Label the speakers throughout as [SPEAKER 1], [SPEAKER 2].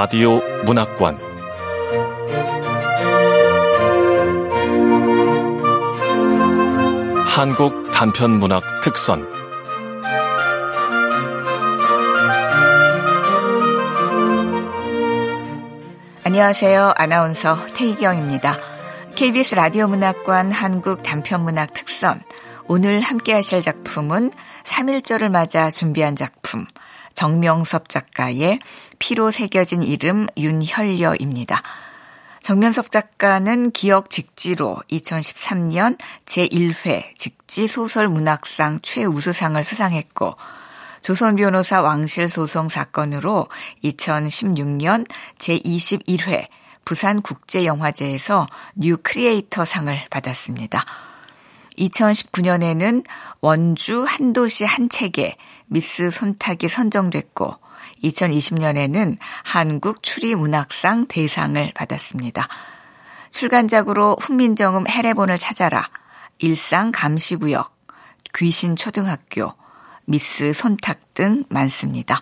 [SPEAKER 1] 라디오 문학관 한국 단편 문학 특선
[SPEAKER 2] 안녕하세요. 아나운서 태희경입니다. KBS 라디오 문학관 한국 단편 문학 특선 오늘 함께 하실 작품은 3일절을 맞아 준비한 작품 정명섭 작가의 피로 새겨진 이름 윤혈려입니다. 정명섭 작가는 기억 직지로 2013년 제1회 직지 소설 문학상 최우수상을 수상했고 조선 변호사 왕실 소송 사건으로 2016년 제21회 부산 국제영화제에서 New Creator 상을 받았습니다. 2019년에는 원주 한 도시 한 책에 미스 손탁이 선정됐고 2020년에는 한국 추리문학상 대상을 받았습니다. 출간작으로 훈민정음 해례본을 찾아라, 일상 감시구역, 귀신 초등학교, 미스 손탁 등 많습니다.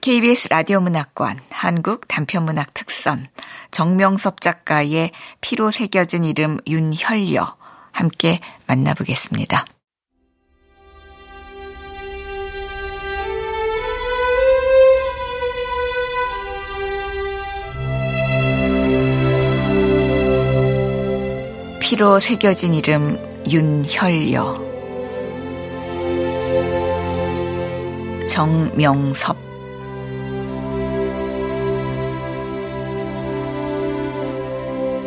[SPEAKER 2] KBS 라디오 문학관 한국 단편문학 특선 정명섭 작가의 피로 새겨진 이름 윤혈려 함께 만나보겠습니다. 피로 새겨진 이름 윤혈여. 정명섭.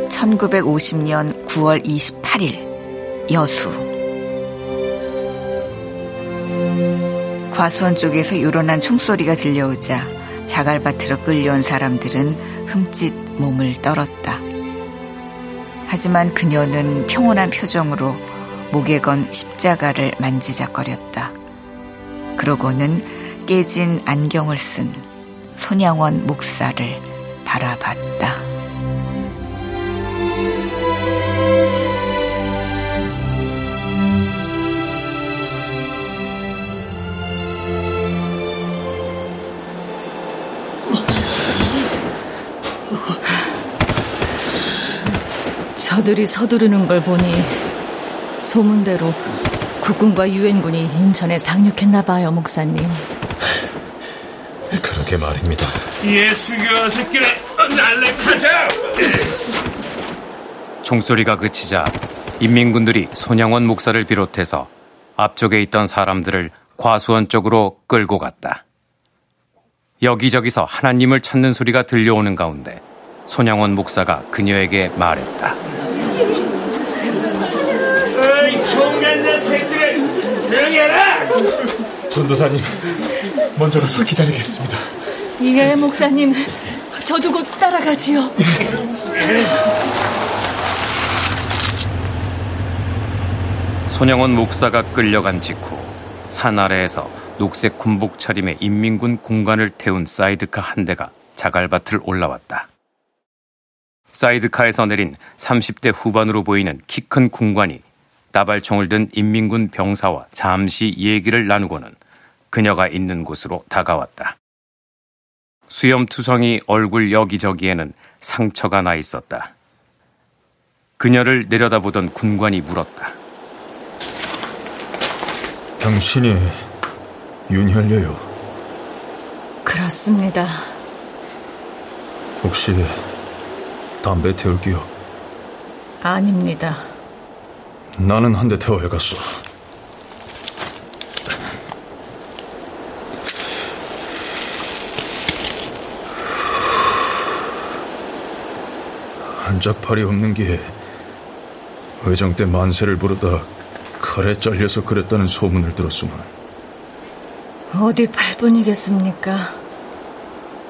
[SPEAKER 2] 1950년 9월 28일 여수. 과수원 쪽에서 요란한 총소리가 들려오자 자갈밭으로 끌려온 사람들은 흠칫 몸을 떨었다. 하지만 그녀는 평온한 표정으로 목에 건 십자가를 만지작거렸다. 그러고는 깨진 안경을 쓴 손양원 목사를 바라봤다.
[SPEAKER 3] 저들이 서두르는 걸 보니 소문대로 국군과 유엔군이 인천에 상륙했나 봐요, 목사님.
[SPEAKER 4] 그러게 말입니다.
[SPEAKER 5] 예수가 새끼를 날래하자!
[SPEAKER 6] 총소리가 그치자 인민군들이 손양원 목사를 비롯해서 앞쪽에 있던 사람들을 과수원 쪽으로 끌고 갔다. 여기저기서 하나님을 찾는 소리가 들려오는 가운데 손양원 목사가 그녀에게 말했다.
[SPEAKER 5] 조용히 해라!
[SPEAKER 4] 전도사님, 먼저 가서 기다리겠습니다.
[SPEAKER 3] 예, 목사님. 저도 곧 따라가지요.
[SPEAKER 6] 손영원 목사가 끌려간 직후 산 아래에서 녹색 군복 차림의 인민군 군관을 태운 사이드카 한 대가 자갈밭을 올라왔다. 사이드카에서 내린 30대 후반으로 보이는 키 큰 군관이 따발총을 든 인민군 병사와 잠시 얘기를 나누고는 그녀가 있는 곳으로 다가왔다. 수염투성이 얼굴 여기저기에는 상처가 나 있었다. 그녀를 내려다보던 군관이 물었다.
[SPEAKER 4] 당신이 윤혈려요.
[SPEAKER 3] 그렇습니다.
[SPEAKER 4] 혹시 담배 태울 기요?
[SPEAKER 3] 아닙니다.
[SPEAKER 4] 나는 한 대 태워야겠어. 한짝팔이 없는 게 의정 때 만세를 부르다 칼에 잘려서 그랬다는 소문을 들었으만
[SPEAKER 3] 어디 8분이겠습니까?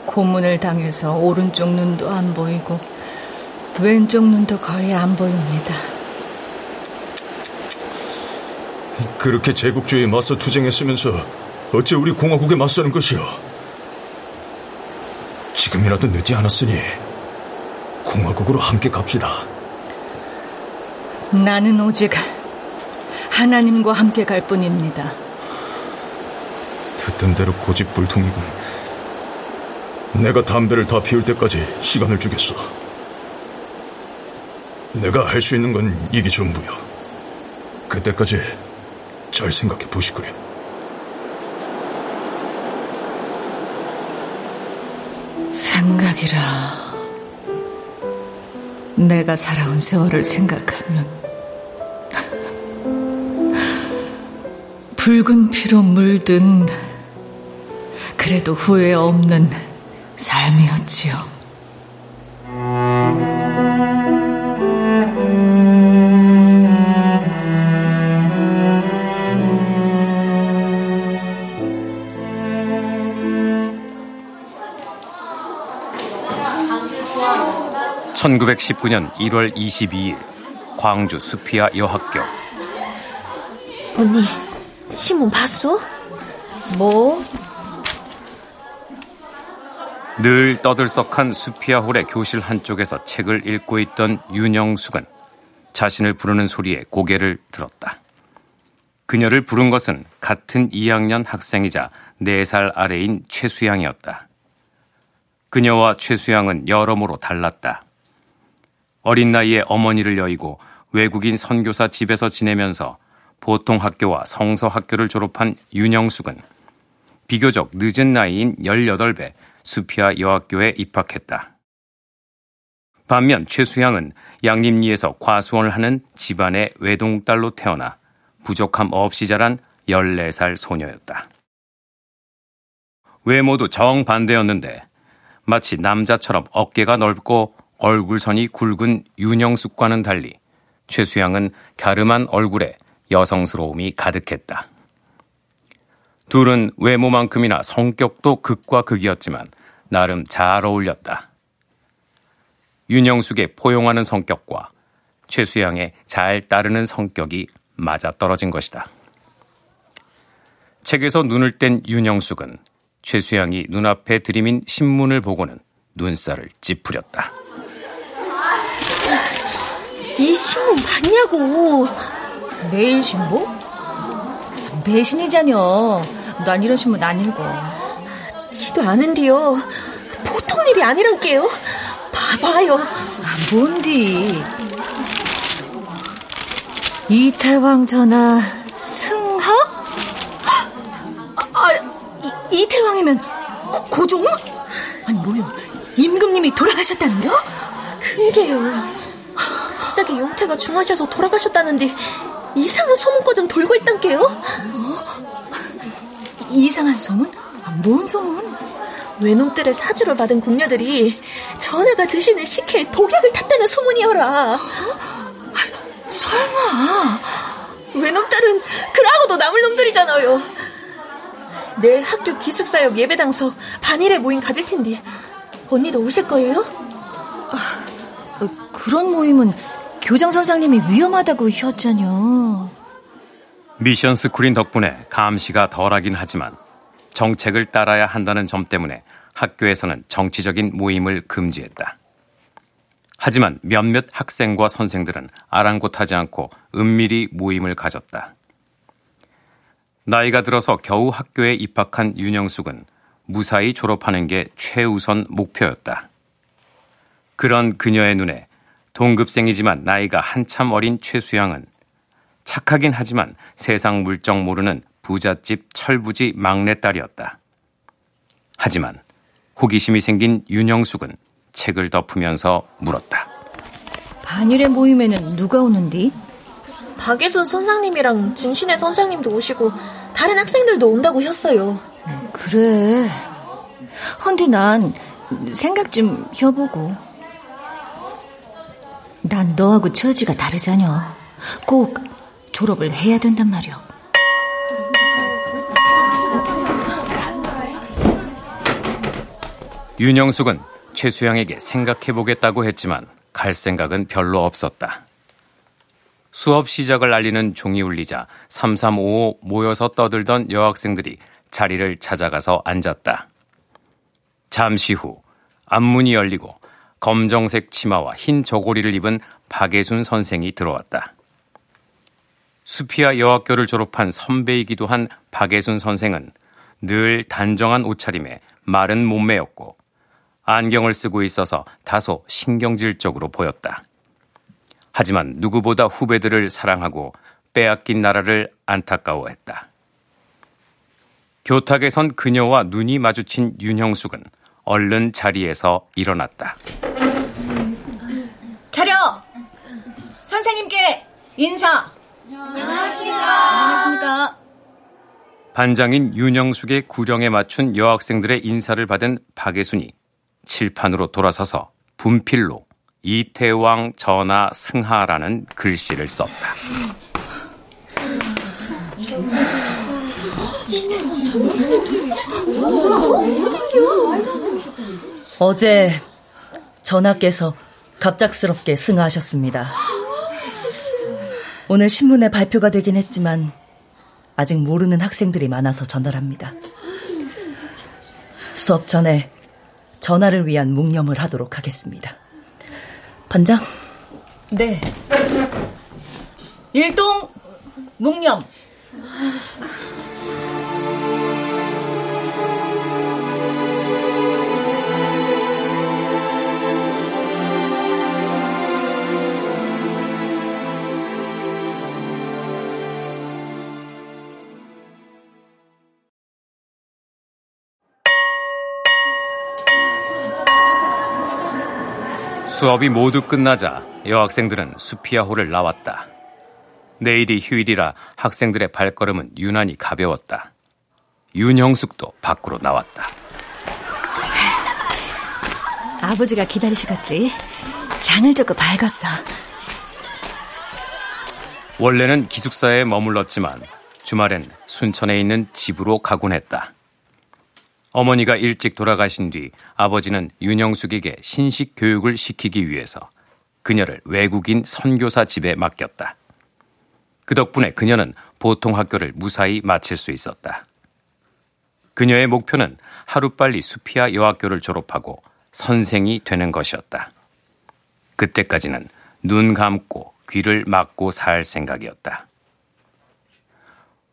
[SPEAKER 3] 고문을 당해서 오른쪽 눈도 안 보이고 왼쪽 눈도 거의 안 보입니다.
[SPEAKER 4] 그렇게 제국주의에 맞서 투쟁했으면서 어째 우리 공화국에 맞서는 것이오? 지금이라도 늦지 않았으니 공화국으로 함께 갑시다.
[SPEAKER 3] 나는 오직 하나님과 함께 갈 뿐입니다.
[SPEAKER 4] 듣던 대로 고집불통이군. 내가 담배를 다 피울 때까지 시간을 주겠어. 내가 할 수 있는 건 이게 전부야. 그때까지 잘 생각해 보시구려.
[SPEAKER 7] 생각이라. 내가 살아온 세월을 생각하면 붉은 피로 물든 그래도 후회 없는 삶이었지요.
[SPEAKER 6] (1919년 1월 22일) 광주 수피아 여학교
[SPEAKER 8] 언니 신문 봤어?
[SPEAKER 9] 뭐?
[SPEAKER 6] 늘 떠들썩한 수피아 홀의 교실 한쪽에서 책을 읽고 있던 윤영숙은 자신을 부르는 소리에 고개를 들었다. 그녀를 부른 것은 같은 2학년 학생이자 4살 아래인 최수양이었다. 그녀와 최수양은 여러모로 달랐다. 어린 나이에 어머니를 여의고 외국인 선교사 집에서 지내면서 보통 학교와 성서 학교를 졸업한 윤영숙은 비교적 늦은 나이인 18배 수피아 여학교에 입학했다. 반면 최수양은 양림리에서 과수원을 하는 집안의 외동딸로 태어나 부족함 없이 자란 14살 소녀였다. 외모도 정반대였는데 마치 남자처럼 어깨가 넓고 얼굴선이 굵은 윤영숙과는 달리 최수양은 갸름한 얼굴에 여성스러움이 가득했다. 둘은 외모만큼이나 성격도 극과 극이었지만 나름 잘 어울렸다. 윤영숙의 포용하는 성격과 최수양의 잘 따르는 성격이 맞아떨어진 것이다. 책에서 눈을 뗀 윤영숙은 최수양이 눈앞에 들이민 신문을 보고는 눈살을 찌푸렸다.
[SPEAKER 8] 이 신문 봤냐고.
[SPEAKER 7] 매일 신보? 매신이자녀. 난 이런 신문 안 읽어.
[SPEAKER 8] 지도 않은디요. 보통 일이 아니란게요. 봐봐요.
[SPEAKER 7] 아, 뭔디? 이태왕 전하 승하? 아, 아 이, 이태왕이면 고, 고종? 아니 뭐요? 임금님이 돌아가셨다는겨?
[SPEAKER 8] 그게요. 갑자기 용태가 중하셔서 돌아가셨다는데 이상한 소문과정 돌고 있단게요? 어?
[SPEAKER 7] 이상한 소문? 아, 뭔 소문?
[SPEAKER 8] 외놈들의 사주를 받은 궁녀들이 전하가 드시는 식혜에 독약을 탔다는 소문이어라.
[SPEAKER 7] 설마.
[SPEAKER 8] 외놈딸은 그러고도 남을 놈들이잖아요. 내일 학교 기숙사 옆 예배당서 반일에 모임 가질 텐데 언니도 오실 거예요?
[SPEAKER 7] 아, 어, 그런 모임은 교장 선생님이 위험하다고 하잖요.
[SPEAKER 6] 미션 스크린 덕분에 감시가 덜하긴 하지만 정책을 따라야 한다는 점 때문에 학교에서는 정치적인 모임을 금지했다. 하지만 몇몇 학생과 선생들은 아랑곳하지 않고 은밀히 모임을 가졌다. 나이가 들어서 겨우 학교에 입학한 윤영숙은 무사히 졸업하는 게 최우선 목표였다. 그런 그녀의 눈에 동급생이지만 나이가 한참 어린 최수양은 착하긴 하지만 세상 물정 모르는 부잣집 철부지 막내딸이었다. 하지만 호기심이 생긴 윤영숙은 책을 덮으면서 물었다.
[SPEAKER 7] 반일의 모임에는 누가 오는디?
[SPEAKER 8] 박예순 선생님이랑 진신의 선생님도 오시고 다른 학생들도 온다고 했어요.
[SPEAKER 7] 그래. 헌데 난 생각 좀 해보고. 난 너하고 처지가 다르자녀. 꼭 졸업을 해야 된단 말이오.
[SPEAKER 6] 윤영숙은 최수양에게 생각해보겠다고 했지만 갈 생각은 별로 없었다. 수업 시작을 알리는 종이 울리자 3355 모여서 떠들던 여학생들이 자리를 찾아가서 앉았다. 잠시 후 앞문이 열리고 검정색 치마와 흰 저고리를 입은 박예순 선생이 들어왔다. 수피아 여학교를 졸업한 선배이기도 한 박예순 선생은 늘 단정한 옷차림에 마른 몸매였고 안경을 쓰고 있어서 다소 신경질적으로 보였다. 하지만 누구보다 후배들을 사랑하고 빼앗긴 나라를 안타까워했다. 교탁에 선 그녀와 눈이 마주친 윤형숙은 얼른 자리에서 일어났다.
[SPEAKER 7] 차려! 선생님께 인사! 안녕하십니까. 안녕하십니까.
[SPEAKER 6] 반장인 윤영숙의 구령에 맞춘 여학생들의 인사를 받은 박예순이 칠판으로 돌아서서 분필로 이태왕 전하 승하라는 글씨를 썼다.
[SPEAKER 10] 어제 전하께서 갑작스럽게 승하하셨습니다. 오늘 신문에 발표가 되긴 했지만 아직 모르는 학생들이 많아서 전달합니다. 수업 전에 전하를 위한 묵념을 하도록 하겠습니다. 반장?
[SPEAKER 7] 네. 일동 묵념.
[SPEAKER 6] 수업이 모두 끝나자 여학생들은 수피아홀을 나왔다. 내일이 휴일이라 학생들의 발걸음은 유난히 가벼웠다. 윤형숙도 밖으로 나왔다.
[SPEAKER 3] 아버지가 기다리시겠지. 장을 조고 밝았어.
[SPEAKER 6] 원래는 기숙사에 머물렀지만 주말엔 순천에 있는 집으로 가곤 했다. 어머니가 일찍 돌아가신 뒤 아버지는 윤영숙에게 신식 교육을 시키기 위해서 그녀를 외국인 선교사 집에 맡겼다. 그 덕분에 그녀는 보통 학교를 무사히 마칠 수 있었다. 그녀의 목표는 하루빨리 수피아 여학교를 졸업하고 선생이 되는 것이었다. 그때까지는 눈 감고 귀를 막고 살 생각이었다.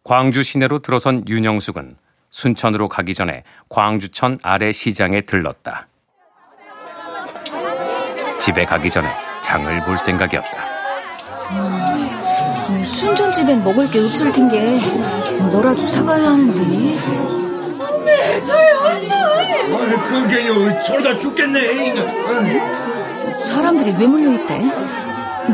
[SPEAKER 6] 광주 시내로 들어선 윤영숙은 순천으로 가기 전에 광주천 아래 시장에 들렀다. 집에 가기 전에 장을 볼 생각이었다.
[SPEAKER 3] 음, 순천집엔 먹을 게 없을 텐게 뭐라도 사가야 하는데.
[SPEAKER 11] 네, 저희 어쩌 그게요, 저러다 죽겠네.
[SPEAKER 3] 사람들이 왜 몰려있대?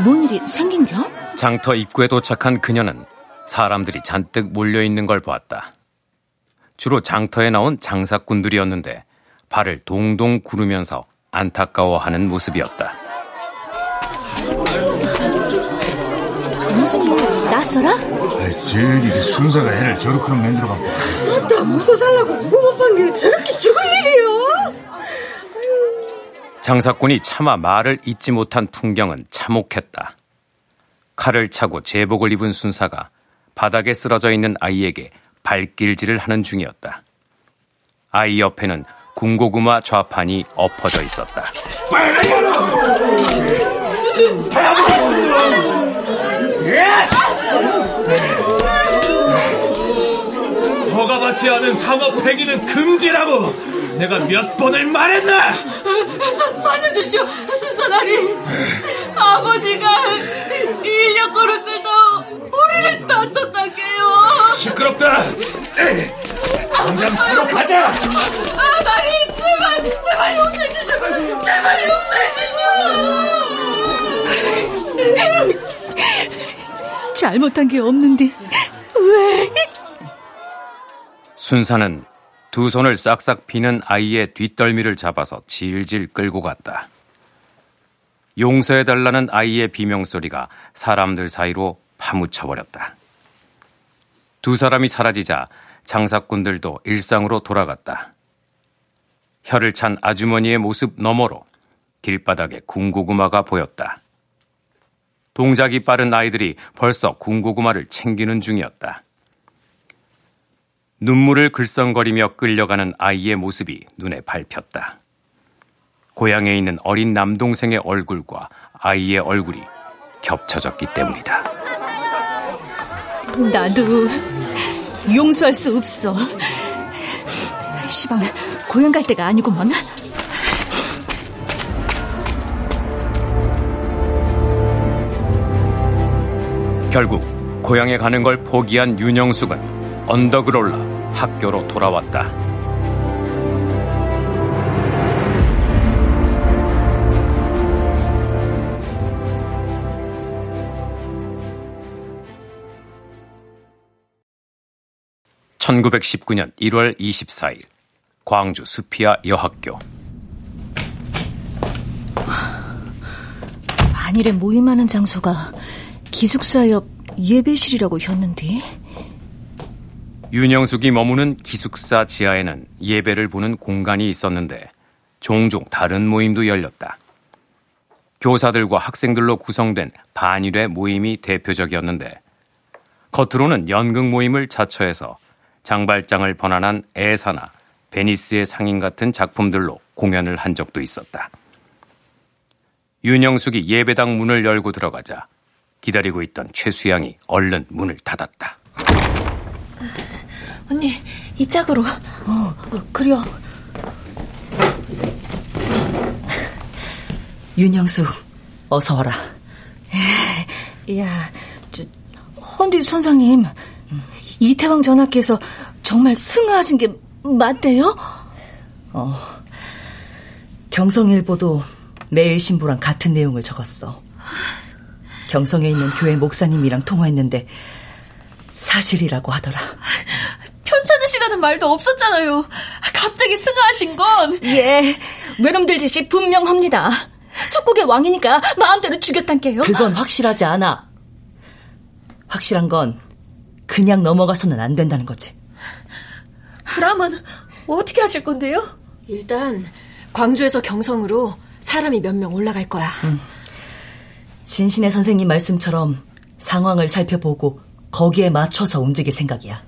[SPEAKER 3] 뭔 일이 생긴겨?
[SPEAKER 6] 장터 입구에 도착한 그녀는 사람들이 잔뜩 몰려있는 걸 보았다. 주로 장터에 나온 장사꾼들이었는데 발을 동동 구르면서 안타까워하는 모습이었다.
[SPEAKER 3] 무슨 일 낯설어?
[SPEAKER 12] 저기 순사가 애를 저렇게 만들어갖고
[SPEAKER 11] 아따 먹고 살라고 고급한 게 저렇게 죽을 일이요?
[SPEAKER 6] 장사꾼이 차마 말을 잇지 못한 풍경은 참혹했다. 칼을 차고 제복을 입은 순사가 바닥에 쓰러져 있는 아이에게 발길질을 하는 중이었다. 아이 옆에는 군고구마 좌판이 엎어져 있었다.
[SPEAKER 5] 허가받지 않은 상업 폐기는 금지라고 내가 몇 번을 말했나?
[SPEAKER 8] 살려주시오, 순선아리. 아버지가 인력거를 끌다 우리를 다쳤다게요.
[SPEAKER 5] 시끄럽다. 당장 새로 가자.
[SPEAKER 8] 아, 나리, 제발, 제발 용서해 주시오. 제발 용서해 주시오.
[SPEAKER 3] 잘못한 게 없는데 왜?
[SPEAKER 6] 순사는 두 손을 싹싹 비는 아이의 뒷덜미를 잡아서 질질 끌고 갔다. 용서해달라는 아이의 비명소리가 사람들 사이로 파묻혀버렸다. 두 사람이 사라지자 장사꾼들도 일상으로 돌아갔다. 혀를 찬 아주머니의 모습 너머로 길바닥에 군고구마가 보였다. 동작이 빠른 아이들이 벌써 군고구마를 챙기는 중이었다. 눈물을 글썽거리며 끌려가는 아이의 모습이 눈에 밟혔다. 고향에 있는 어린 남동생의 얼굴과 아이의 얼굴이 겹쳐졌기 때문이다.
[SPEAKER 3] 나도 용서할 수 없어. 시방, 고향 갈 때가 아니고먼
[SPEAKER 6] 결국 고향에 가는 걸 포기한 윤영숙은 언덕을 올라 학교로 돌아왔다. (1919년 1월 24일) 광주 수피아 여학교
[SPEAKER 3] 반일에 모임하는 장소가 기숙사 옆 예배실이라고 했는데
[SPEAKER 6] 윤영숙이 머무는 기숙사 지하에는 예배를 보는 공간이 있었는데 종종 다른 모임도 열렸다. 교사들과 학생들로 구성된 반일회 모임이 대표적이었는데 겉으로는 연극 모임을 자처해서 장발장을 번안한 애사나 베니스의 상인 같은 작품들로 공연을 한 적도 있었다. 윤영숙이 예배당 문을 열고 들어가자 기다리고 있던 최수양이 얼른 문을 닫았다.
[SPEAKER 8] 언니, 이 짝으로.
[SPEAKER 3] 어, 어 그래요.
[SPEAKER 10] 윤영숙, 어서 와라.
[SPEAKER 3] 야, 저, 헌디 선상님, 이태왕 전하께서 정말 승하하신 게 맞대요?
[SPEAKER 10] 어, 경성일보도 매일 신부랑 같은 내용을 적었어. 경성에 있는 교회 목사님이랑 통화했는데 사실이라고 하더라.
[SPEAKER 8] 편찮으시다는 말도 없었잖아요. 갑자기 승하하신 건.
[SPEAKER 7] 예, 외놈들 짓이 분명합니다. 속국의 왕이니까 마음대로 죽였단게요.
[SPEAKER 10] 그건 확실하지 않아. 확실한 건 그냥 넘어가서는 안 된다는 거지.
[SPEAKER 8] 그러면 어떻게 하실 건데요?
[SPEAKER 2] 일단 광주에서 경성으로 사람이 몇 명 올라갈 거야. 응.
[SPEAKER 10] 진신의 선생님 말씀처럼 상황을 살펴보고 거기에 맞춰서 움직일 생각이야.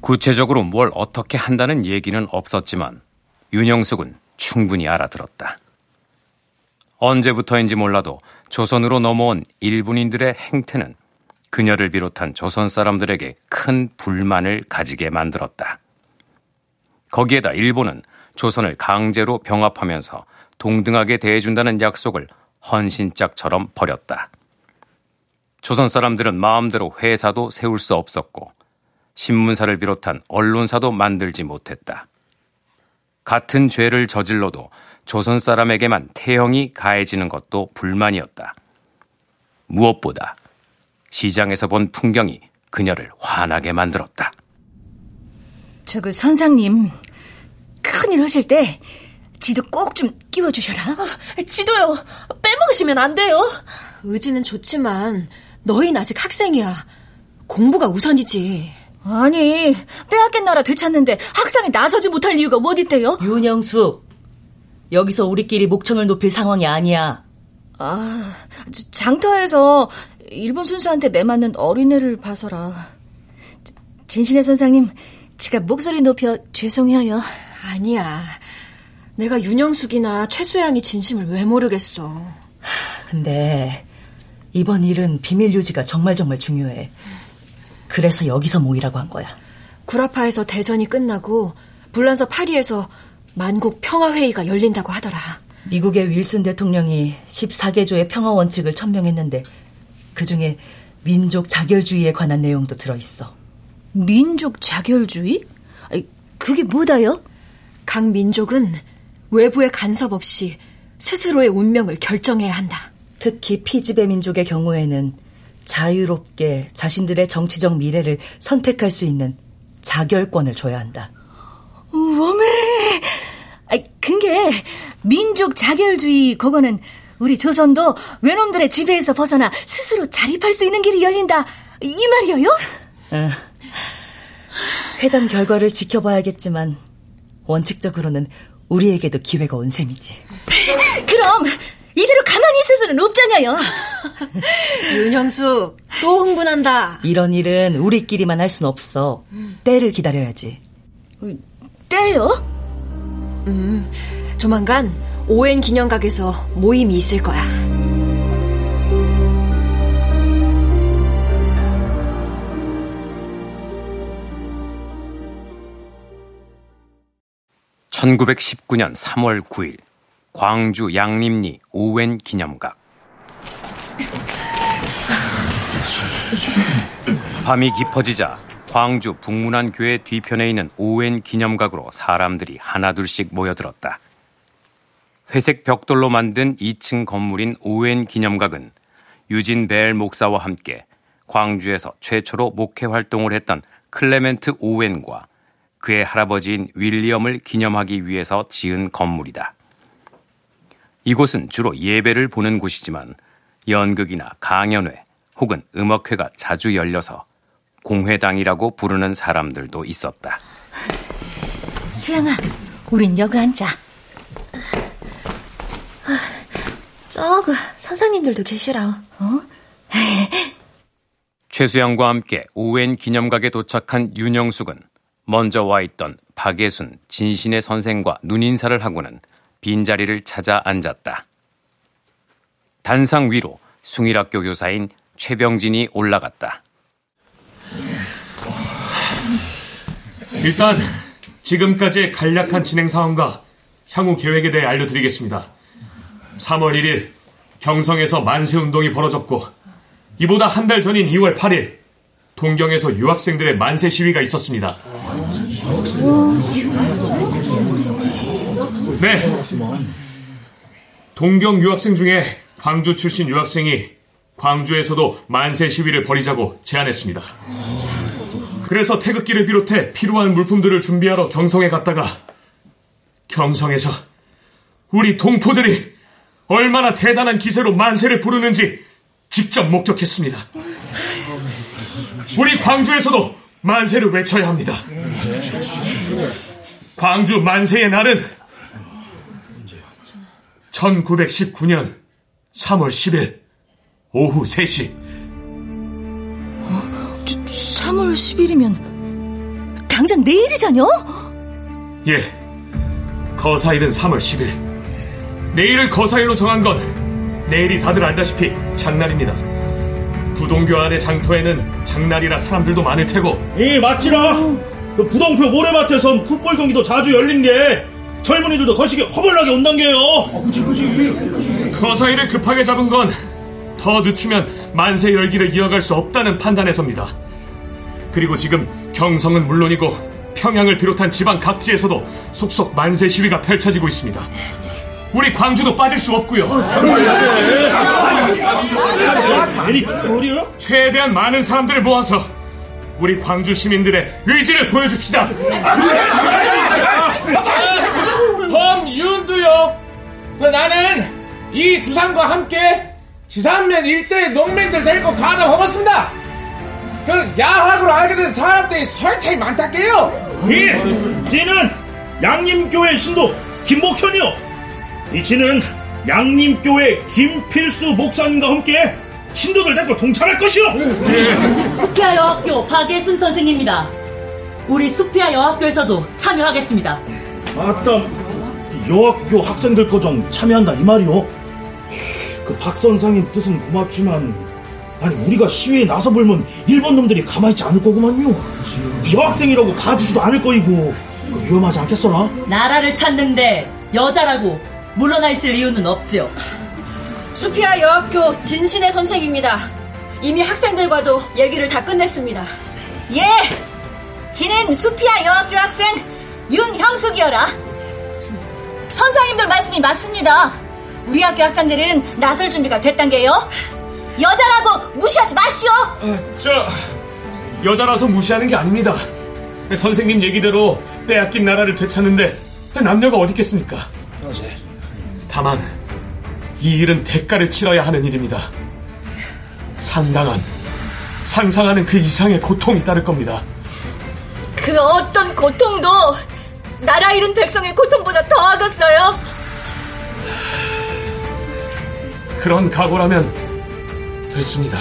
[SPEAKER 6] 구체적으로 뭘 어떻게 한다는 얘기는 없었지만 윤영숙은 충분히 알아들었다. 언제부터인지 몰라도 조선으로 넘어온 일본인들의 행태는 그녀를 비롯한 조선 사람들에게 큰 불만을 가지게 만들었다. 거기에다 일본은 조선을 강제로 병합하면서 동등하게 대해준다는 약속을 헌신짝처럼 버렸다. 조선 사람들은 마음대로 회사도 세울 수 없었고 신문사를 비롯한 언론사도 만들지 못했다. 같은 죄를 저질러도 조선 사람에게만 태형이 가해지는 것도 불만이었다. 무엇보다 시장에서 본 풍경이 그녀를 화나게 만들었다.
[SPEAKER 7] 저 그 선상님 큰일 하실 때 지도 꼭 좀 끼워주셔라. 아,
[SPEAKER 8] 지도요. 빼먹으시면 안 돼요.
[SPEAKER 2] 의지는 좋지만 너희는 아직 학생이야. 공부가 우선이지.
[SPEAKER 7] 아니 빼앗긴 나라 되찾는데 학상에 나서지 못할 이유가 어딨대요?
[SPEAKER 10] 윤영숙 여기서 우리끼리 목청을 높일 상황이 아니야.
[SPEAKER 7] 아 장터에서 일본 순수한테 매맞는 어린애를 봐서라. 진신의 선생님, 지가 목소리 높여 죄송해요.
[SPEAKER 2] 아니야. 내가 윤영숙이나 최수양이 진심을 왜 모르겠어.
[SPEAKER 10] 근데 이번 일은 비밀 유지가 정말 정말 중요해. 그래서 여기서 모이라고 한 거야.
[SPEAKER 2] 구라파에서 대전이 끝나고 불란서 파리에서 만국 평화회의가 열린다고 하더라.
[SPEAKER 10] 미국의 윌슨 대통령이 14개조의 평화 원칙을 천명했는데 그 중에 민족 자결주의에 관한 내용도 들어있어.
[SPEAKER 7] 민족 자결주의? 그게 뭐다요?
[SPEAKER 2] 각 민족은 외부의 간섭 없이 스스로의 운명을 결정해야 한다.
[SPEAKER 10] 특히 피지배 민족의 경우에는 자유롭게 자신들의 정치적 미래를 선택할 수 있는 자결권을 줘야 한다.
[SPEAKER 7] 어메! 아, 그게 민족 자결주의 그거는 우리 조선도 외놈들의 지배에서 벗어나 스스로 자립할 수 있는 길이 열린다. 이 말이에요? 어.
[SPEAKER 10] 회담 결과를 지켜봐야겠지만 원칙적으로는 우리에게도 기회가 온 셈이지.
[SPEAKER 7] 그럼 이대로 가만히 있을 수는 없잖아요.
[SPEAKER 2] 윤형수 또 흥분한다.
[SPEAKER 10] 이런 일은 우리끼리만 할 순 없어. 때를 기다려야지.
[SPEAKER 7] 때요?
[SPEAKER 2] 음, 조만간 오엔 기념각에서 모임이 있을 거야.
[SPEAKER 6] (1919년 3월 9일) 광주 양림리 오웬 기념각 밤이 깊어지자 광주 북문안 교회 뒤편에 있는 오웬 기념각으로 사람들이 하나둘씩 모여들었다. 회색 벽돌로 만든 2층 건물인 오웬 기념각은 유진 벨 목사와 함께 광주에서 최초로 목회 활동을 했던 클레멘트 오웬과 그의 할아버지인 윌리엄을 기념하기 위해서 지은 건물이다. 이곳은 주로 예배를 보는 곳이지만 연극이나 강연회 혹은 음악회가 자주 열려서 공회당이라고 부르는 사람들도 있었다.
[SPEAKER 3] 수영아, 우린 여기 앉아.
[SPEAKER 8] 저그 선생님들도 계시라. 어?
[SPEAKER 6] 최수영과 함께 오웬 기념각에 도착한 윤영숙은 먼저 와 있던 박예순, 진신의 선생과 눈인사를 하고는 빈자리를 찾아 앉았다. 단상 위로 숭일학교 교사인 최병진이 올라갔다.
[SPEAKER 5] 일단 지금까지의 간략한 진행 상황과 향후 계획에 대해 알려드리겠습니다. 3월 1일 경성에서 만세 운동이 벌어졌고 이보다 한 달 전인 2월 8일 동경에서 유학생들의 만세 시위가 있었습니다. 네. 동경 유학생 중에 광주 출신 유학생이 광주에서도 만세 시위를 벌이자고 제안했습니다. 그래서 태극기를 비롯해 필요한 물품들을 준비하러 경성에 갔다가 경성에서 우리 동포들이 얼마나 대단한 기세로 만세를 부르는지 직접 목격했습니다. 우리 광주에서도 만세를 외쳐야 합니다. 광주 만세의 날은 1919년 3월 10일 오후 3시.
[SPEAKER 7] 어, 3월 10일이면 당장 내일이잖여?
[SPEAKER 5] 예. 거사일은 3월 10일. 내일을 거사일로 정한 건 내일이 다들 알다시피 장날입니다. 부동교 안의 장터에는 장날이라 사람들도 많을 테고.
[SPEAKER 13] 예, 맞지라. 그 부동표 모래밭에선 풋볼 경기도 자주 열린 게 젊은이들도 거시기 허벌나게 온단 게요. 어, 그치,
[SPEAKER 5] 그치. 거사일을 급하게 잡은 건 더 늦추면 만세 열기를 이어갈 수 없다는 판단에서입니다. 그리고 지금 경성은 물론이고 평양을 비롯한 지방 각지에서도 속속 만세 시위가 펼쳐지고 있습니다. 우리 광주도 빠질 수 없고요. 최대한 많은 사람들을 모아서 우리 광주 시민들의 의지를 보여줍시다.
[SPEAKER 14] 범윤두요. 그 나는 이 주상과 함께 지산면 일대의 농민들 데리고 가다 먹었습니다. 그 야학으로 알게 된 사람들이 설차이 많다게요.
[SPEAKER 13] 예, 지는 양림교회 신도 김복현이요. 이 지는 양림교회 김필수 목사님과 함께 신도들 데리고 동참할 것이요.
[SPEAKER 15] 예. 수피아 여학교 박예순 선생입니다. 우리 수피아 여학교에서도 참여하겠습니다.
[SPEAKER 13] 아따, 여학교 학생들 거정 참여한다 이 말이요. 그박 선생님 뜻은 고맙지만 아니 우리가 시위에 나서 불면 일본 놈들이 가만히 있지 않을 거구만요. 여학생이라고 봐주지도 않을 거이고 그 위험하지 않겠어라?
[SPEAKER 15] 나라를 찾는데 여자라고 물러나 있을 이유는 없죠.
[SPEAKER 2] 수피아 여학교 진신의 선생입니다. 이미 학생들과도 얘기를 다 끝냈습니다.
[SPEAKER 7] 예, 지는 수피아 여학교 학생 윤형숙이어라. 선생님들 말씀이 맞습니다. 우리 학교 학생들은 나설 준비가 됐단 게요. 여자라고 무시하지 마시오.
[SPEAKER 5] 어, 저 여자라서 무시하는 게 아닙니다. 선생님 얘기대로 빼앗긴 나라를 되찾는데 남녀가 어디 있겠습니까? 다만 이 일은 대가를 치러야 하는 일입니다. 상당한 상상하는 그 이상의 고통이 따를 겁니다.
[SPEAKER 7] 그 어떤 고통도 나라 잃은 백성의 고통보다 더하겠어요.
[SPEAKER 5] 그런 각오라면 됐습니다.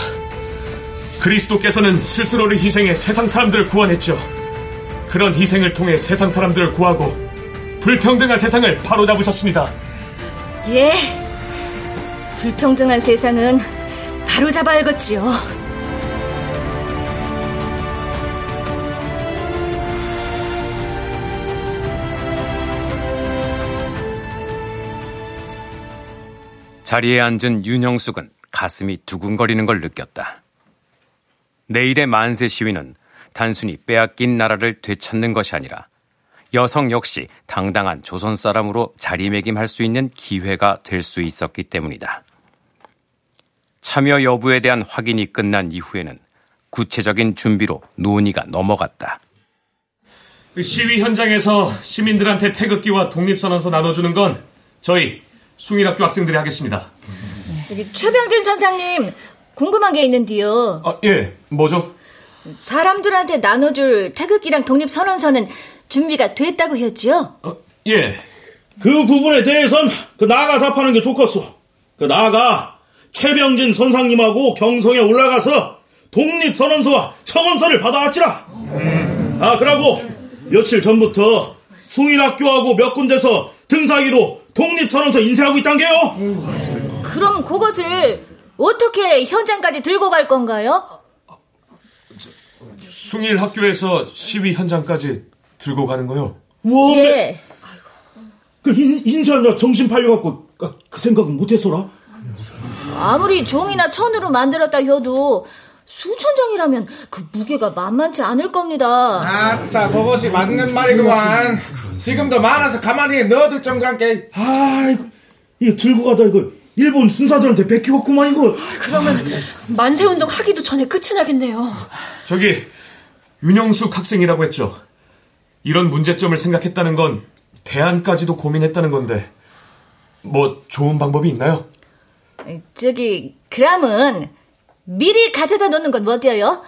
[SPEAKER 5] 그리스도께서는 스스로를 희생해 세상 사람들을 구원했죠. 그런 희생을 통해 세상 사람들을 구하고 불평등한 세상을 바로잡으셨습니다.
[SPEAKER 7] 예. 불평등한 세상은 바로 잡아야겠지요.
[SPEAKER 6] 자리에 앉은 윤형숙은 가슴이 두근거리는 걸 느꼈다. 내일의 만세 시위는 단순히 빼앗긴 나라를 되찾는 것이 아니라 여성 역시 당당한 조선 사람으로 자리매김할 수 있는 기회가 될 수 있었기 때문이다. 참여 여부에 대한 확인이 끝난 이후에는 구체적인 준비로 논의가 넘어갔다.
[SPEAKER 5] 그 시위 현장에서 시민들한테 태극기와 독립선언서 나눠주는 건 저희 숭일학교 학생들이 하겠습니다.
[SPEAKER 7] 저기 최병진 선생님 궁금한 게 있는데요.
[SPEAKER 5] 아, 예, 뭐죠?
[SPEAKER 7] 사람들한테 나눠줄 태극기랑 독립선언서는 준비가 됐다고 했지요?
[SPEAKER 5] 어, 예.
[SPEAKER 13] 그 부분에 대해선 그 나가 답하는 게 좋겠소. 그 나가 최병진 선상님하고 경성에 올라가서 독립선언서와 청원서를 받아왔지라. 음. 아, 그러고 며칠 전부터 숭일학교하고 몇 군데서 등사기로 독립선언서 인쇄하고 있단 게요.
[SPEAKER 7] 그럼 그것을 어떻게 현장까지 들고 갈 건가요?
[SPEAKER 5] 숭일 학교에서 시위 현장까지 들고 가는 거요?
[SPEAKER 13] 와, 예. 그 인, 인쇄하느라 정신 팔려갖고 그, 그 생각은 못했어라.
[SPEAKER 7] 아무리 종이나 천으로 만들었다 해도 수천 장이라면 그 무게가 만만치 않을 겁니다.
[SPEAKER 14] 아따, 그것이 맞는 말이구만. 지금도 많아서 가만히 넣어둘 정도란게.
[SPEAKER 13] 아이고, 이거 들고 가다 이거 일본 순사들한테 베끼겠구만 이거.
[SPEAKER 2] 그러면 만세운동 하기도 전에 끝이 나겠네요.
[SPEAKER 5] 저기 윤영숙 학생이라고 했죠. 이런 문제점을 생각했다는 건 대안까지도 고민했다는 건데 뭐 좋은 방법이 있나요?
[SPEAKER 7] 저기 그람은 미리 가져다 놓는 건 어때요?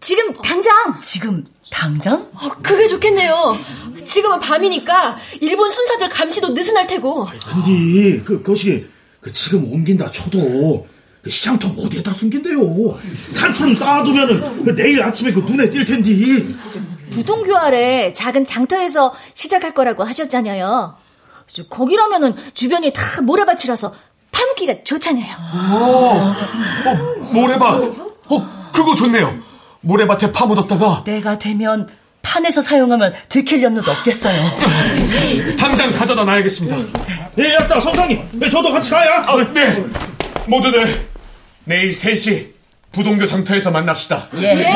[SPEAKER 7] 지금 당장!
[SPEAKER 10] 지금 당장?
[SPEAKER 2] 어, 그게 좋겠네요. 지금은 밤이니까 일본 순사들 감시도 느슨할 테고.
[SPEAKER 13] 근데 그 그것이 그 지금 옮긴다 쳐도 그 시장통 어디에다 숨긴대요? 산촌 쌓아두면은 그 내일 아침에 그 눈에 띌 텐데.
[SPEAKER 7] 부동교 아래 작은 장터에서 시작할 거라고 하셨잖아요. 거기라면은 주변이 다 모래밭이라서 파묻기가 좋잖아요.
[SPEAKER 5] 어, 모래밭. 어, 그거 좋네요. 모래밭에 파묻었다가
[SPEAKER 10] 내가 되면 판에서 사용하면 들킬 염려도 없겠어요.
[SPEAKER 5] 당장 가져다 놔야겠습니다.
[SPEAKER 13] 예, 야다 선생님. 네, 저도 같이 가야.
[SPEAKER 5] 아, 네. 모두들 내일 3시 부동교 장터에서 만납시다.
[SPEAKER 7] 예. 예.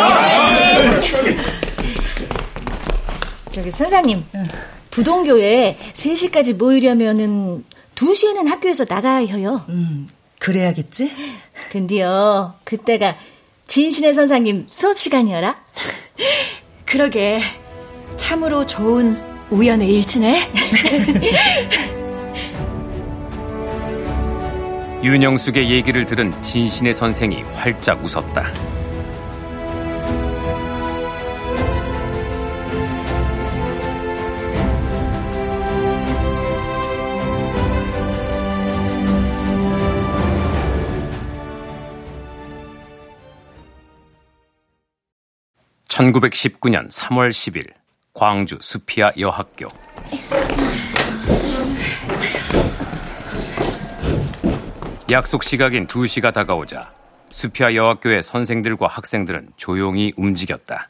[SPEAKER 7] 저기 선생님. 부동교에 3시까지 모이려면은 2시에는 학교에서 나가야 해요.
[SPEAKER 10] 음, 그래야겠지?
[SPEAKER 7] 근데요, 그때가 진신의 선생님 수업 시간이어라?
[SPEAKER 2] 그러게, 참으로 좋은 우연의 일치네.
[SPEAKER 6] 윤영숙의 얘기를 들은 진신의 선생이 활짝 웃었다. (1919년 3월 10일) 광주 수피아 여학교 약속 시각인 2시가 다가오자 수피아 여학교의 선생들과 학생들은 조용히 움직였다.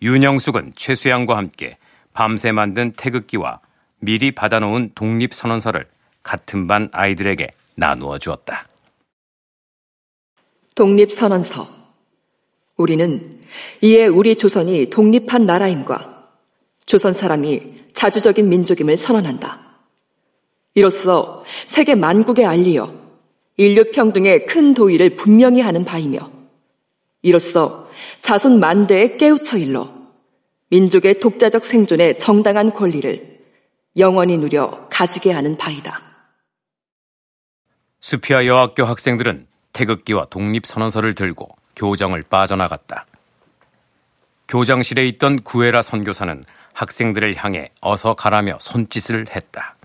[SPEAKER 6] 윤영숙은 최수양과 함께 밤새 만든 태극기와 미리 받아놓은 독립선언서를 같은 반 아이들에게 나누어 주었다.
[SPEAKER 16] 독립선언서. 우리는 이에 우리 조선이 독립한 나라임과 조선 사람이 자주적인 민족임을 선언한다. 이로써 세계 만국에 알리어 인류 평등의 큰 도의를 분명히 하는 바이며 이로써 자손 만대에 깨우쳐 일러 민족의 독자적 생존의 정당한 권리를 영원히 누려 가지게 하는 바이다.
[SPEAKER 6] 수피아 여학교 학생들은 태극기와 독립선언서를 들고 교정을 빠져나갔다. 교장실에 있던 구에라 선교사는 학생들을 향해 어서 가라며 손짓을 했다.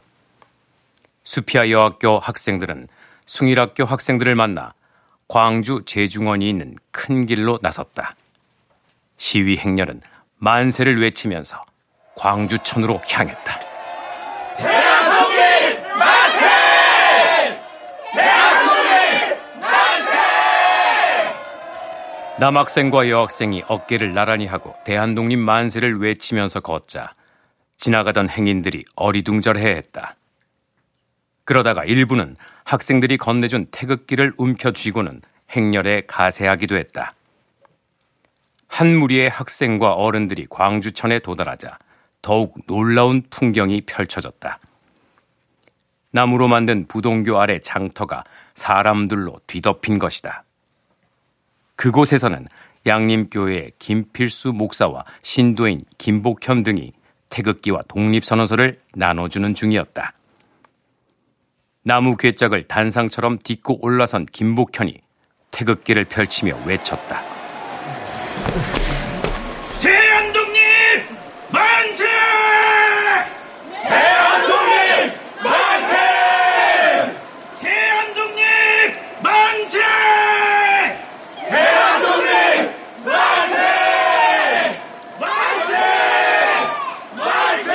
[SPEAKER 6] 수피아 여학교 학생들은 숭일학교 학생들을 만나 광주 제중원이 있는 큰 길로 나섰다. 시위 행렬은 만세를 외치면서 광주천으로 향했다.
[SPEAKER 17] 대한독립 만세! 대한독립 만세!
[SPEAKER 6] 남학생과 여학생이 어깨를 나란히 하고 대한독립 만세를 외치면서 걷자 지나가던 행인들이 어리둥절해했다. 그러다가 일부는 학생들이 건네준 태극기를 움켜쥐고는 행렬에 가세하기도 했다. 한 무리의 학생과 어른들이 광주천에 도달하자 더욱 놀라운 풍경이 펼쳐졌다. 나무로 만든 부동교 아래 장터가 사람들로 뒤덮인 것이다. 그곳에서는 양림교회 김필수 목사와 신도인 김복현 등이 태극기와 독립선언서를 나눠주는 중이었다. 나무 괴짝을 단상처럼 딛고 올라선 김복현이 태극기를 펼치며 외쳤다.
[SPEAKER 13] 대한독립 만세!
[SPEAKER 17] 대한독립 만세!
[SPEAKER 13] 대한독립 만세!
[SPEAKER 17] 대한독립 만세! 만세! 만세!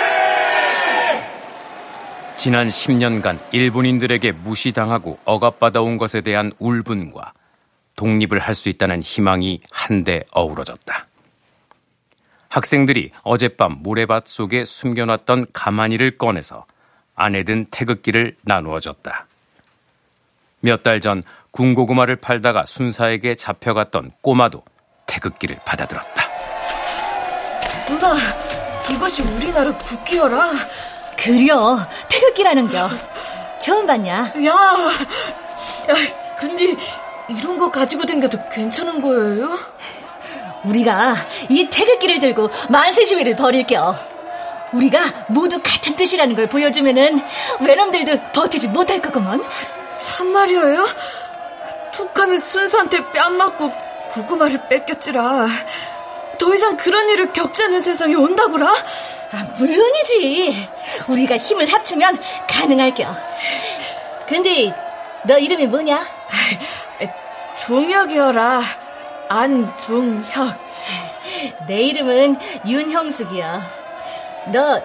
[SPEAKER 6] 지난 10년간 일본인들에게 무시당하고 억압받아온 것에 대한 울분과 독립을 할 수 있다는 희망이 한데 어우러졌다. 학생들이 어젯밤 모래밭 속에 숨겨놨던 가마니를 꺼내서 안에 든 태극기를 나누어 줬다. 몇 달 전 군고구마를 팔다가 순사에게 잡혀갔던 꼬마도 태극기를 받아들었다.
[SPEAKER 2] 누나, 이것이 우리나라 국기여라.
[SPEAKER 7] 그려, 태극기라는겨. 처음 봤냐?
[SPEAKER 2] 야, 야, 근데 이런 거 가지고 댕겨도 괜찮은 거예요?
[SPEAKER 7] 우리가 이 태극기를 들고 만세 시위를 벌일겨. 우리가 모두 같은 뜻이라는 걸 보여주면은 외놈들도 버티지 못할 거구먼.
[SPEAKER 2] 참말이에요? 툭하면 순수한테 뺨 맞고 고구마를 뺏겼지라. 더 이상 그런 일을 겪지 않는 세상이 온다고라?
[SPEAKER 7] 아, 물론이지. 우리가 힘을 합치면 가능할겨. 근데 너 이름이 뭐냐?
[SPEAKER 2] 종혁이여라. 안종혁.
[SPEAKER 7] 내 이름은 윤형숙이야. 너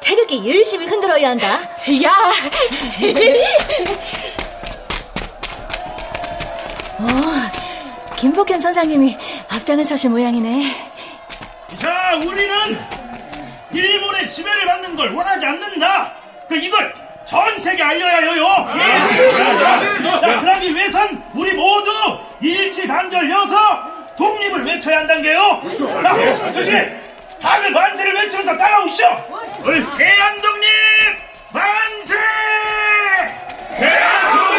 [SPEAKER 7] 태극기 열심히 흔들어야 한다.
[SPEAKER 2] 야!
[SPEAKER 7] 어, 김복현 선생님이 앞장을 서실 모양이네.
[SPEAKER 13] 자, 우리는 지배를 받는 걸 원하지 않는다. 그 이걸 전 세계 알려야 해요. 예. 자, 그러기 위해선 우리 모두 일치 단결해서 독립을 외쳐야 한다는 게요. 자, 역시 다들 만세를 외치면서 따라오시죠. 대한독립 만세!
[SPEAKER 17] 대한독립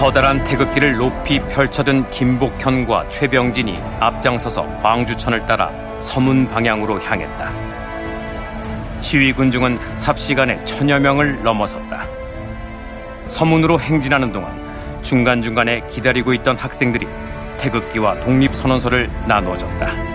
[SPEAKER 6] 커다란 태극기를 높이 펼쳐든 김복현과 최병진이 앞장서서 광주천을 따라 서문 방향으로 향했다. 시위 군중은 삽시간에 천여 명을 넘어섰다. 서문으로 행진하는 동안 중간중간에 기다리고 있던 학생들이 태극기와 독립선언서를 나누어줬다.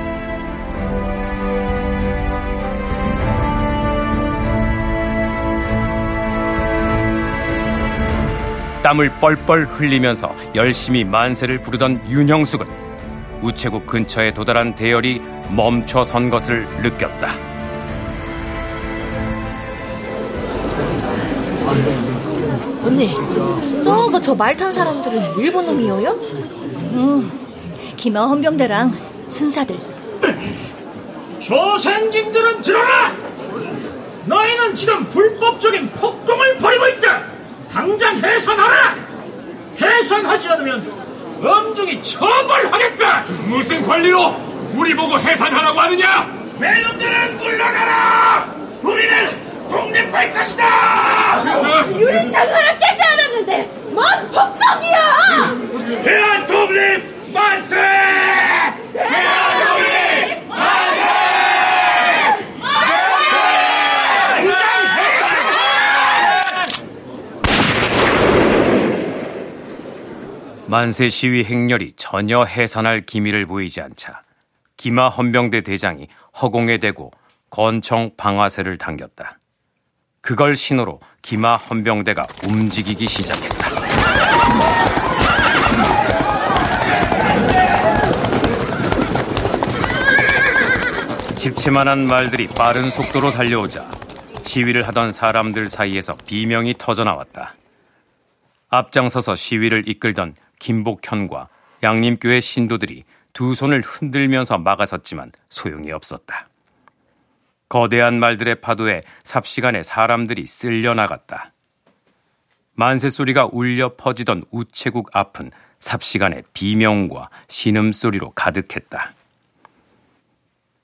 [SPEAKER 6] 땀을 뻘뻘 흘리면서 열심히 만세를 부르던 윤형숙은 우체국 근처에 도달한 대열이 멈춰 선 것을 느꼈다.
[SPEAKER 2] 언니, 저거 저 말 탄 사람들은 일본 놈이에요?
[SPEAKER 7] 응. 기마 헌병대랑 순사들.
[SPEAKER 14] 조선진들은 들어라! 너희는 지금 불법적인 폭동을 벌이고 있다! 당장 해산하라! 해산하지 않으면 엄중히 처벌하겠다!
[SPEAKER 5] 무슨 권리로 우리 보고 해산하라고 하느냐?
[SPEAKER 13] 외놈들은 물러가라! 우리는 독립할 것이다!
[SPEAKER 11] 유리창 하나 깨지 않았는데 뭔 폭동이야!
[SPEAKER 13] 대한 독립 만세!
[SPEAKER 17] 대한 독립 만세!
[SPEAKER 6] 만세 시위 행렬이 전혀 해산할 기미를 보이지 않자 기마 헌병대 대장이 허공에 대고 건청 방아쇠를 당겼다. 그걸 신호로 기마 헌병대가 움직이기 시작했다. 집채만한 말들이 빠른 속도로 달려오자 시위를 하던 사람들 사이에서 비명이 터져나왔다. 앞장서서 시위를 이끌던 김복현과 양림교회 신도들이 두 손을 흔들면서 막아섰지만 소용이 없었다. 거대한 말들의 파도에 삽시간에 사람들이 쓸려 나갔다. 만세 소리가 울려 퍼지던 우체국 앞은 삽시간에 비명과 신음소리로 가득했다.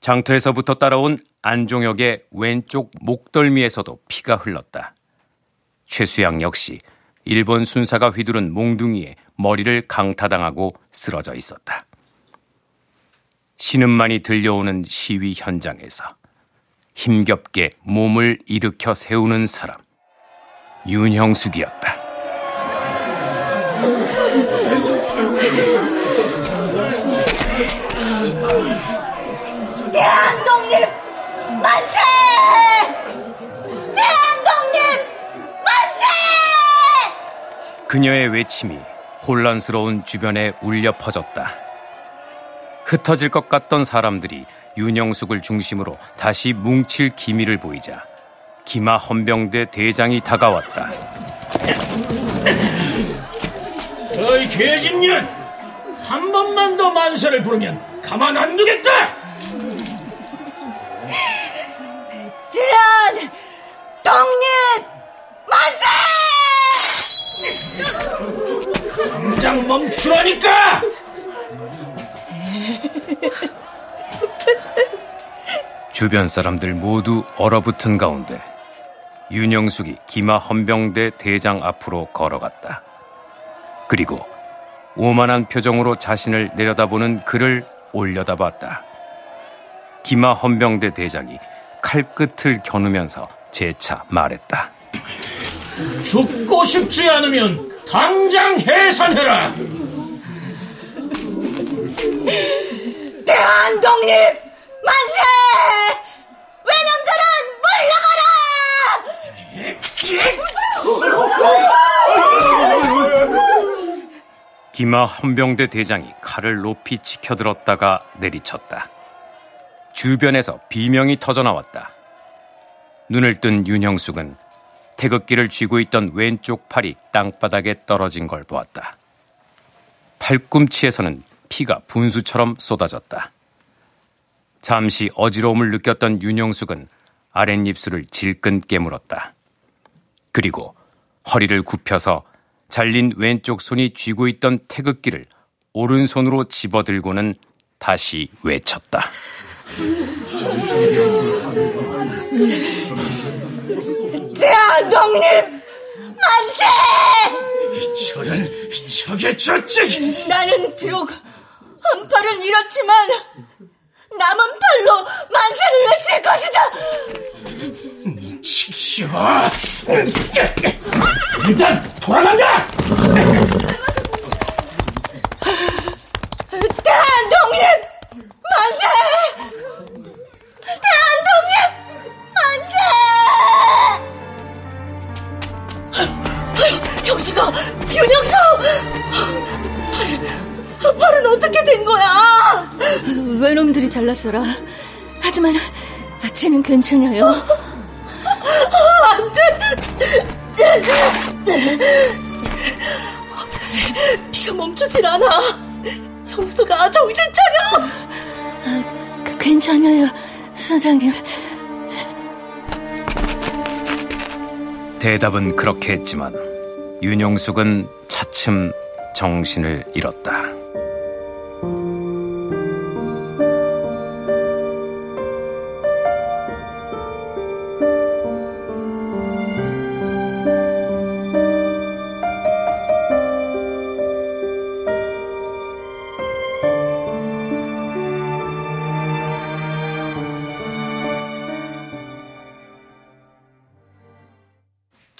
[SPEAKER 6] 장터에서부터 따라온 안종혁의 왼쪽 목덜미에서도 피가 흘렀다. 최수양 역시 일본 순사가 휘두른 몽둥이에 머리를 강타당하고 쓰러져 있었다. 신음만이 들려오는 시위 현장에서 힘겹게 몸을 일으켜 세우는 사람, 윤형숙이었다.
[SPEAKER 7] 대한 독립 만세! 대한 독립 만세!
[SPEAKER 6] 그녀의 외침이 혼란스러운 주변에 울려 퍼졌다. 흩어질 것 같던 사람들이 윤영숙을 중심으로 다시 뭉칠 기미를 보이자 기마 헌병대 대장이 다가왔다.
[SPEAKER 18] 어이 개집년! 한 번만 더 만세를 부르면 가만 안 두겠다!
[SPEAKER 7] 대한 독립 만세!
[SPEAKER 18] 당장 멈추라니까!
[SPEAKER 6] 주변 사람들 모두 얼어붙은 가운데 윤영숙이 기마 헌병대 대장 앞으로 걸어갔다. 그리고 오만한 표정으로 자신을 내려다보는 그를 올려다봤다. 기마 헌병대 대장이 칼끝을 겨누면서 재차 말했다.
[SPEAKER 18] 죽고 싶지 않으면 당장 해산해라!
[SPEAKER 7] 대한 독립 만세! 외놈들은 물러가라!
[SPEAKER 6] 기마 헌병대 대장이 칼을 높이 치켜들었다가 내리쳤다. 주변에서 비명이 터져 나왔다. 눈을 뜬 윤형숙은 태극기를 쥐고 있던 왼쪽 팔이 땅바닥에 떨어진 걸 보았다. 팔꿈치에서는 피가 분수처럼 쏟아졌다. 잠시 어지러움을 느꼈던 윤영숙은 아랫입술을 질끈 깨물었다. 그리고 허리를 굽혀서 잘린 왼쪽 손이 쥐고 있던 태극기를 오른손으로 집어들고는 다시 외쳤다.
[SPEAKER 7] 대한독립 만세!
[SPEAKER 18] 저런 저게 저지
[SPEAKER 7] 나는 비록 한 팔은 잃었지만 남은 팔로 만세를 외칠 것이다.
[SPEAKER 18] 칙쇼 일단 돌아간다.
[SPEAKER 7] 대한독립 만세! 대한독립 만세! 형수가 윤영수! 팔은, 팔은 어떻게 된 거야?
[SPEAKER 19] 외놈들이 잘났어라. 하지만 아치는 괜찮아요.
[SPEAKER 7] 안 돼! 어떡하지? 피가 멈추질 않아. 형수가 정신 차려!
[SPEAKER 19] 아, 그, 괜찮아요, 선생님.
[SPEAKER 6] 대답은 그렇게 했지만 윤영숙은 차츰 정신을 잃었다.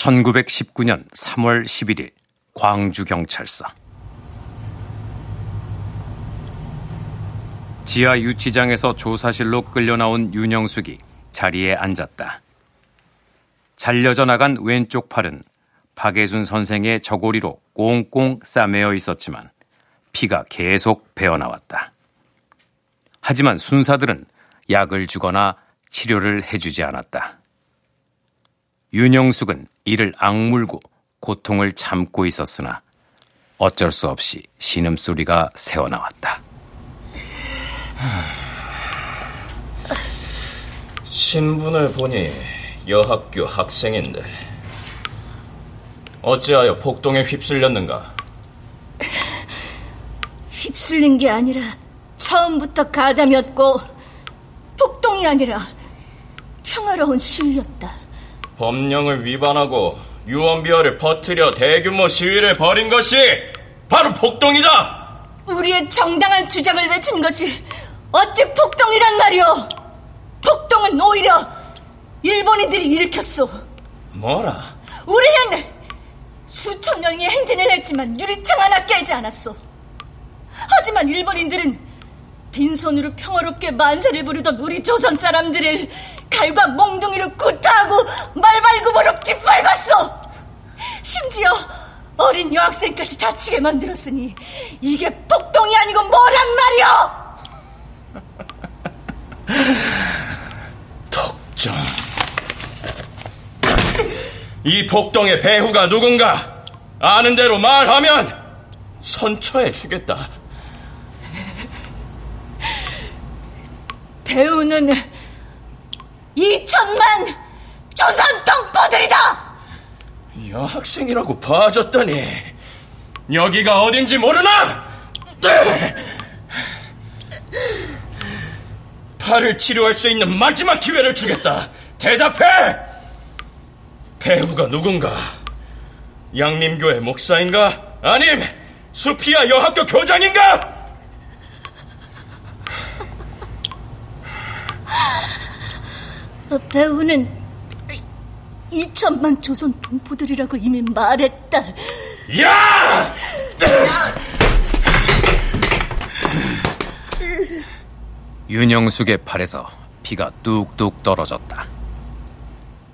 [SPEAKER 6] (1919년 3월 11일) 광주경찰서 지하 유치장에서 조사실로 끌려 나온 윤영숙이 자리에 앉았다. 잘려져 나간 왼쪽 팔은 박예순 선생의 저고리로 꽁꽁 싸매어 있었지만 피가 계속 배어나왔다. 하지만 순사들은 약을 주거나 치료를 해주지 않았다. 윤영숙은 이를 악물고 고통을 참고 있었으나 어쩔 수 없이 신음소리가 새어나왔다.
[SPEAKER 20] 신분을 보니 여학교 학생인데 어찌하여 폭동에 휩쓸렸는가?
[SPEAKER 7] 휩쓸린 게 아니라 처음부터 가담이었고 폭동이 아니라 평화로운 시위였다.
[SPEAKER 20] 법령을 위반하고 유언비어를 퍼뜨려 대규모 시위를 벌인 것이 바로 폭동이다!
[SPEAKER 7] 우리의 정당한 주장을 외친 것이 어찌 폭동이란 말이오? 폭동은 오히려 일본인들이 일으켰소.
[SPEAKER 20] 뭐라?
[SPEAKER 7] 우리는 수천 명의 행진을 했지만 유리창 하나 깨지 않았소. 하지만 일본인들은 빈손으로 평화롭게 만세를 부르던 우리 조선 사람들을 칼과 몽둥이로 구타하고 말발굽으로 짓밟았어. 심지어 어린 여학생까지 다치게 만들었으니 이게 폭동이 아니고 뭐란 말이오?
[SPEAKER 20] 독점. 이 폭동의 배후가 누군가 아는 대로 말하면 선처해 주겠다.
[SPEAKER 7] 배우는 2천만 조선 동포들이다!
[SPEAKER 20] 여학생이라고 봐줬더니 여기가 어딘지 모르나? 네! 팔을 치료할 수 있는 마지막 기회를 주겠다. 대답해! 배우가 누군가? 양림교회 목사인가? 아님 수피아 여학교 교장인가?
[SPEAKER 7] 배우는 2천만 조선 동포들이라고 이미 말했다.
[SPEAKER 20] 야!
[SPEAKER 6] 윤영숙의 팔에서 피가 뚝뚝 떨어졌다.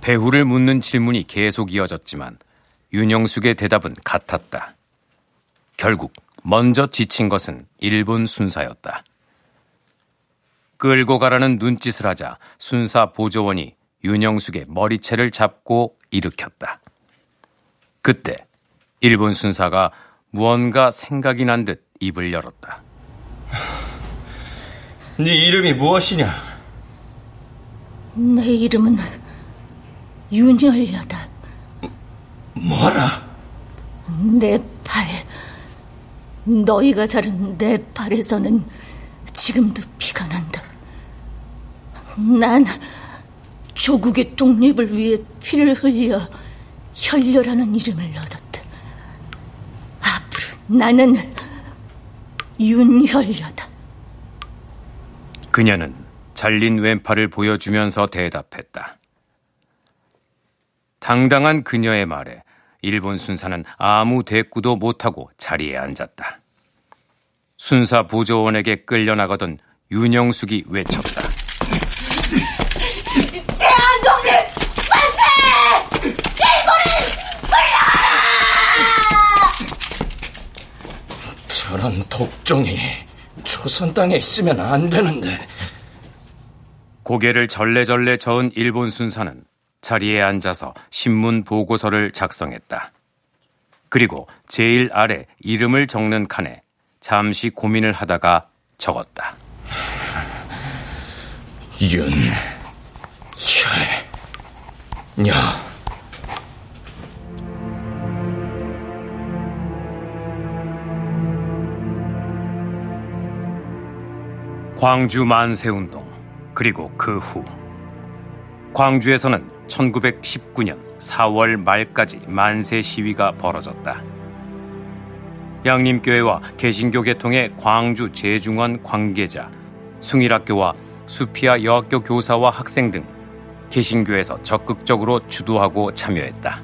[SPEAKER 6] 배후를 묻는 질문이 계속 이어졌지만 윤영숙의 대답은 같았다. 결국 먼저 지친 것은 일본 순사였다. 끌고 가라는 눈짓을 하자 순사 보조원이 윤영숙의 머리채를 잡고 일으켰다. 그때 일본 순사가 무언가 생각이 난 듯 입을 열었다.
[SPEAKER 20] 네 이름이 무엇이냐?
[SPEAKER 7] 내 이름은 윤열려다.
[SPEAKER 20] 뭐라?
[SPEAKER 7] 내 팔, 너희가 자른 내 팔에서는 지금도 피가 난다. 난 조국의 독립을 위해 피를 흘려 혈려라는 이름을 얻었다. 앞으로 나는 윤혈려다.
[SPEAKER 6] 그녀는 잘린 왼팔을 보여주면서 대답했다. 당당한 그녀의 말에 일본 순사는 아무 대꾸도 못하고 자리에 앉았다. 순사 보조원에게 끌려나가던 윤영숙이 외쳤다.
[SPEAKER 7] 대한독립 만세! 일본인 물러가라!
[SPEAKER 20] 독종이 조선 땅에 있으면 안 되는데.
[SPEAKER 6] 고개를 절레절레 저은 일본 순사는 자리에 앉아서 신문 보고서를 작성했다. 그리고 제일 아래 이름을 적는 칸에 잠시 고민을 하다가 적었다.
[SPEAKER 20] 윤, 혈, 녀.
[SPEAKER 6] 광주 만세운동, 그리고 그 후. 광주에서는 1919년 4월 말까지 만세 시위가 벌어졌다. 양림교회와 개신교 계통의 광주 재중원 관계자, 숭일학교와 수피아 여학교 교사와 학생 등 개신교에서 적극적으로 주도하고 참여했다.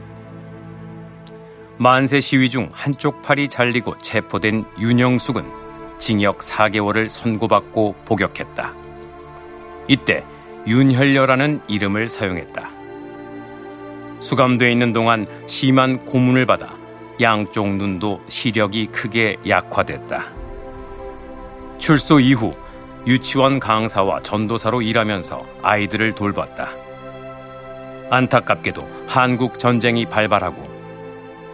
[SPEAKER 6] 만세 시위 중 한쪽 팔이 잘리고 체포된 윤영숙은 징역 4개월을 선고받고 복역했다. 이때 윤혈려라는 이름을 사용했다. 수감돼 있는 동안 심한 고문을 받아 양쪽 눈도 시력이 크게 약화됐다. 출소 이후 유치원 강사와 전도사로 일하면서 아이들을 돌봤다. 안타깝게도 한국 전쟁이 발발하고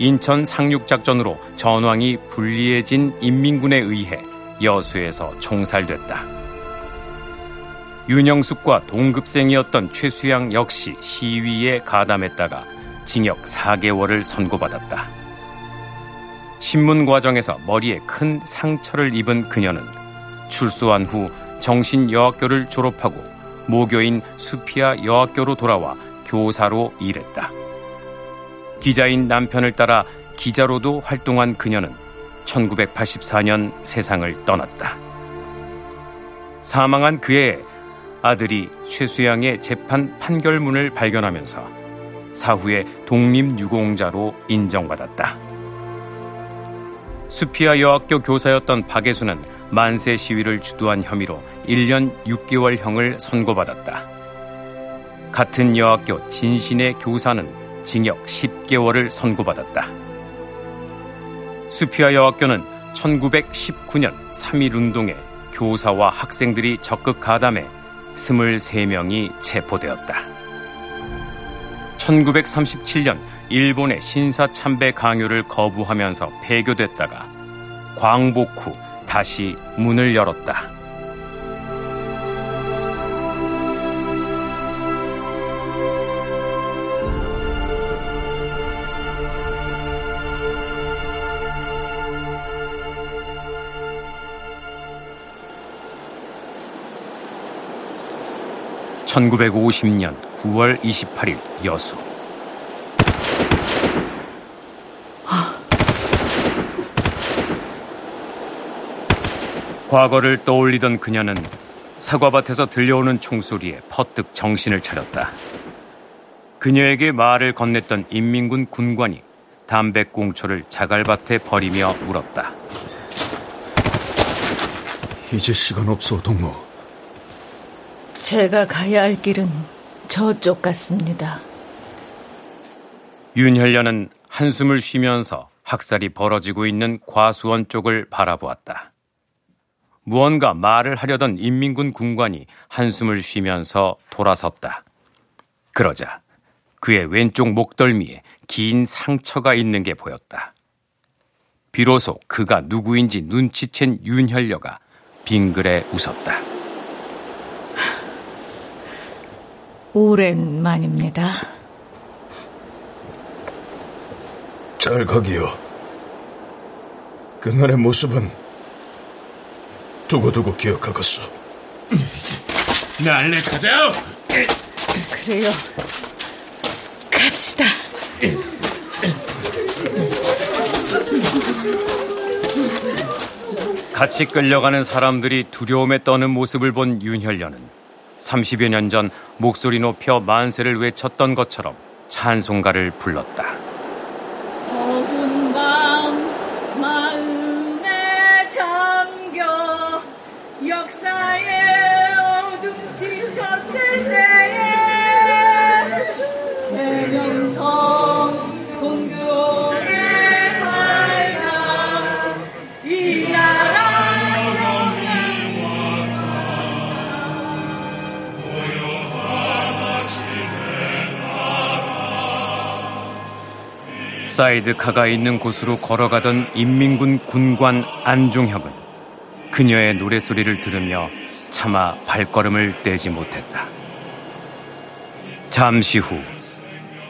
[SPEAKER 6] 인천 상륙작전으로 전황이 불리해진 인민군에 의해 여수에서 총살됐다. 윤영숙과 동급생이었던 최수양 역시 시위에 가담했다가 징역 4개월을 선고받았다. 신문 과정에서 머리에 큰 상처를 입은 그녀는 출소한 후 정신여학교를 졸업하고 모교인 수피아 여학교로 돌아와 교사로 일했다. 기자인 남편을 따라 기자로도 활동한 그녀는 1984년 세상을 떠났다. 사망한 그의 아들이 최수양의 재판 판결문을 발견하면서 사후에 독립유공자로 인정받았다. 수피아 여학교 교사였던 박예수는 만세 시위를 주도한 혐의로 1년 6개월형을 선고받았다. 같은 여학교 진신의 교사는 징역 10개월을 선고받았다. 수피아 여학교는 1919년 3.1 운동에 교사와 학생들이 적극 가담해 23명이 체포되었다. 1937년 일본의 신사 참배 강요를 거부하면서 폐교됐다가 광복 후 다시 문을 열었다. (1950년 9월 28일) 여수 과거를 떠올리던 그녀는 사과밭에서 들려오는 총소리에 퍼뜩 정신을 차렸다. 그녀에게 말을 건넸던 인민군 군관이 담배꽁초를 자갈밭에 버리며 물었다.
[SPEAKER 4] 이제 시간 없어, 동무.
[SPEAKER 3] 제가 가야 할 길은 저쪽 같습니다.
[SPEAKER 6] 윤혈련은 한숨을 쉬면서 학살이 벌어지고 있는 과수원 쪽을 바라보았다. 무언가 말을 하려던 인민군 군관이 한숨을 쉬면서 돌아섰다. 그러자 그의 왼쪽 목덜미에 긴 상처가 있는 게 보였다. 비로소 그가 누구인지 눈치챈 윤혈녀가 빙글에 웃었다.
[SPEAKER 3] 오랜만입니다.
[SPEAKER 4] 잘 가기요. 그날의 모습은 두고두고 기억하겠어.
[SPEAKER 18] 날래 가자.
[SPEAKER 3] 그래요. 갑시다.
[SPEAKER 6] 같이 끌려가는 사람들이 두려움에 떠는 모습을 본 윤혈련은 30여 년 전 목소리 높여 만세를 외쳤던 것처럼 찬송가를 불렀다. 사이드카가 있는 곳으로 걸어가던 인민군 군관 안중혁은 그녀의 노래소리를 들으며 차마 발걸음을 떼지 못했다. 잠시 후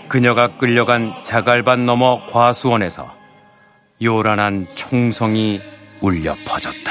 [SPEAKER 6] 그녀가 끌려간 자갈밭 너머 과수원에서 요란한 총성이 울려 퍼졌다.